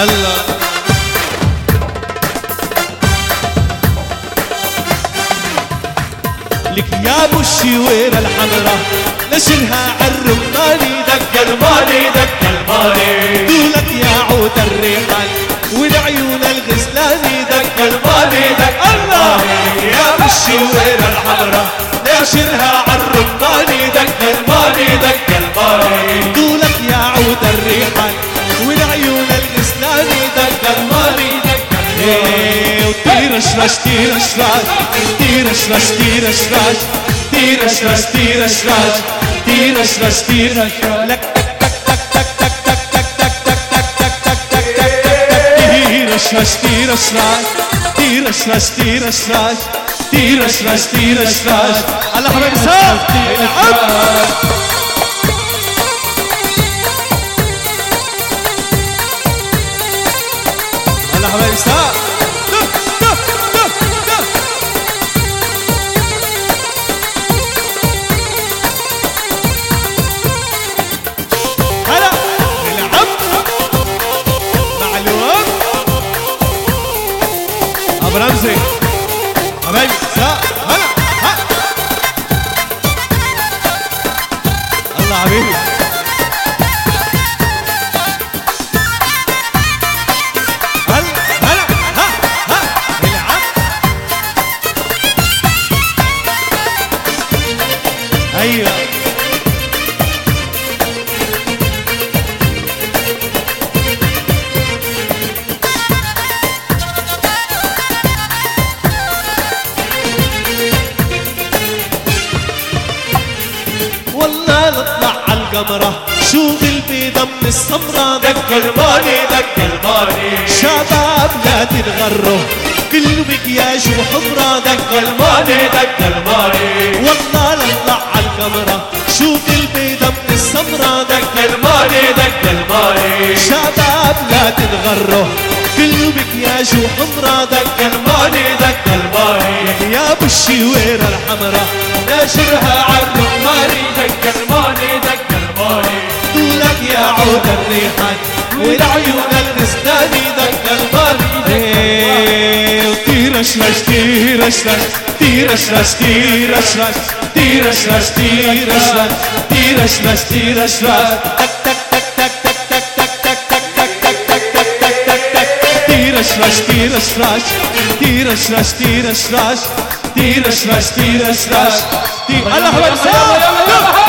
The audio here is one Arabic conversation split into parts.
هلا. لك يا أبو الشويرة الحمراء نشرها عالرماني دق الماني دق الماني slash, tira slash, tira slash, tira slash, tira slash, tira slash, tira slash, tira slash. Tira slash, tira slash, tira slash, tira slash, tira slash, tira slash. الله حبيبي سام العب حبايبي but I'm saying. عمره شوف البيضة من السمرة. ذكرباني ذكرباني شباب لا تتغروا. كله مكياج وحمرة ذكرباني ذكرباني والله لطلع عالقمرة شوف البيضة من السمرة. ذكرباني ذكرباني شباب لا تتغروا. كله مكياج وحمرة ذكرباني ذكرباني يا بالشويرة الحمرا ناشرها عنه عود الريحان والعيون الغزلاني دق الماني وطيرش رش طيرش رش طيرش رش طيرش رش طيرش رش طيرش رش طيرش رش طيرش رش تك تك تك تك تك تك تك تك تك تك تك تك تك تك تيرش رش تيرش رش تيرش رش تيرش رش تيرش رش تيرش رش الله اكبر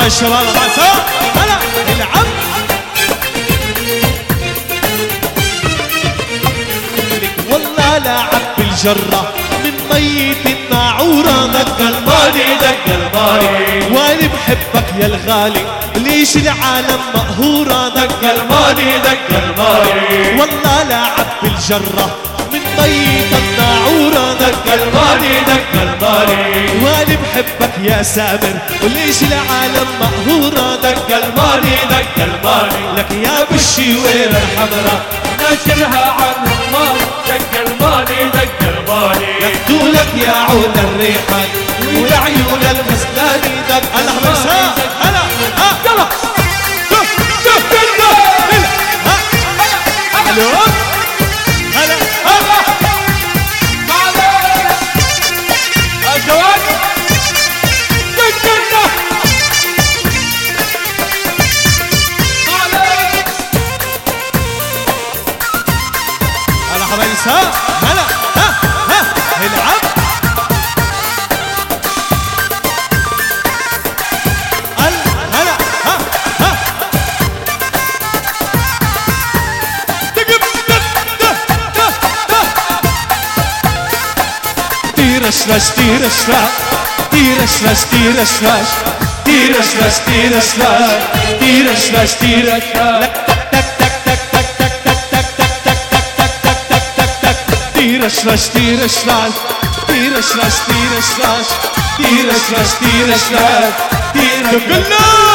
مع سوا هلا العب والله لاعب بالجرة من ميت الناعورة دق الماني دق الماني وأنا بحبك يا الغالي ليش العالم مقهورة دق الماني دق الماني والله لاعب بالجرة من ميت الناعورة دق الماني دق وأنا بحبك يا سامر وليش العالم مقهورة دق الماني دق الماني لك يا بالشويرة الحمراء نشرها عن الرحمن دق الماني دق الماني يقتلك يا عود الريحان والعيون المسلاني دق tiraslaš, tiraslaš, tiraslaš, tiraslaš, tiraslaš, tiraslaš, tiraslaš, tiraslaš, tiraslaš, tiraslaš, tiraslaš, tiraslaš, tiraslaš, tiraslaš, tiraslaš, tiraslaš,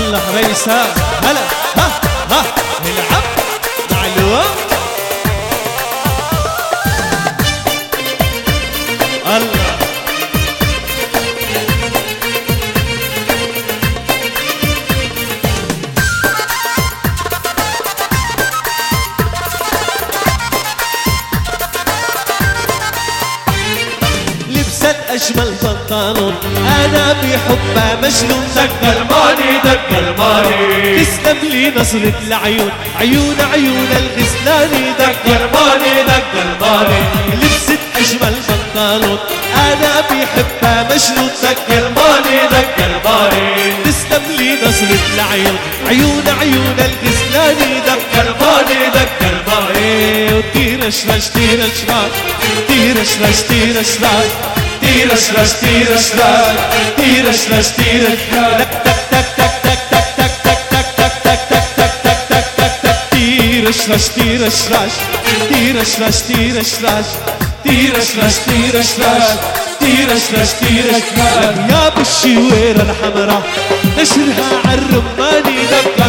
هلا حبايبي الساعة هلا ها ها أجمل بنطلون أنا بحبها مجنون دق الماني دق الماني تسلم لي نظرة العيون. عيون عيون الغزلاني دق الماني دق الماني لبست أجمل بنطلون أنا بحبها مجنون دق الماني دق الماني تسلم لي نظرة العيون. عيون عيون الغزلاني دق الماني دق الماني وطير شرش طير شراش طير شرش طير شراش Tiras, las tiras, la Tiras, las tiras, la Tiras, las tiras, las Tiras, las tiras, las Tiras, las tiras, las تيرس ناس تيرس يا بالشويرة الحمراء اسرها عالرماني دق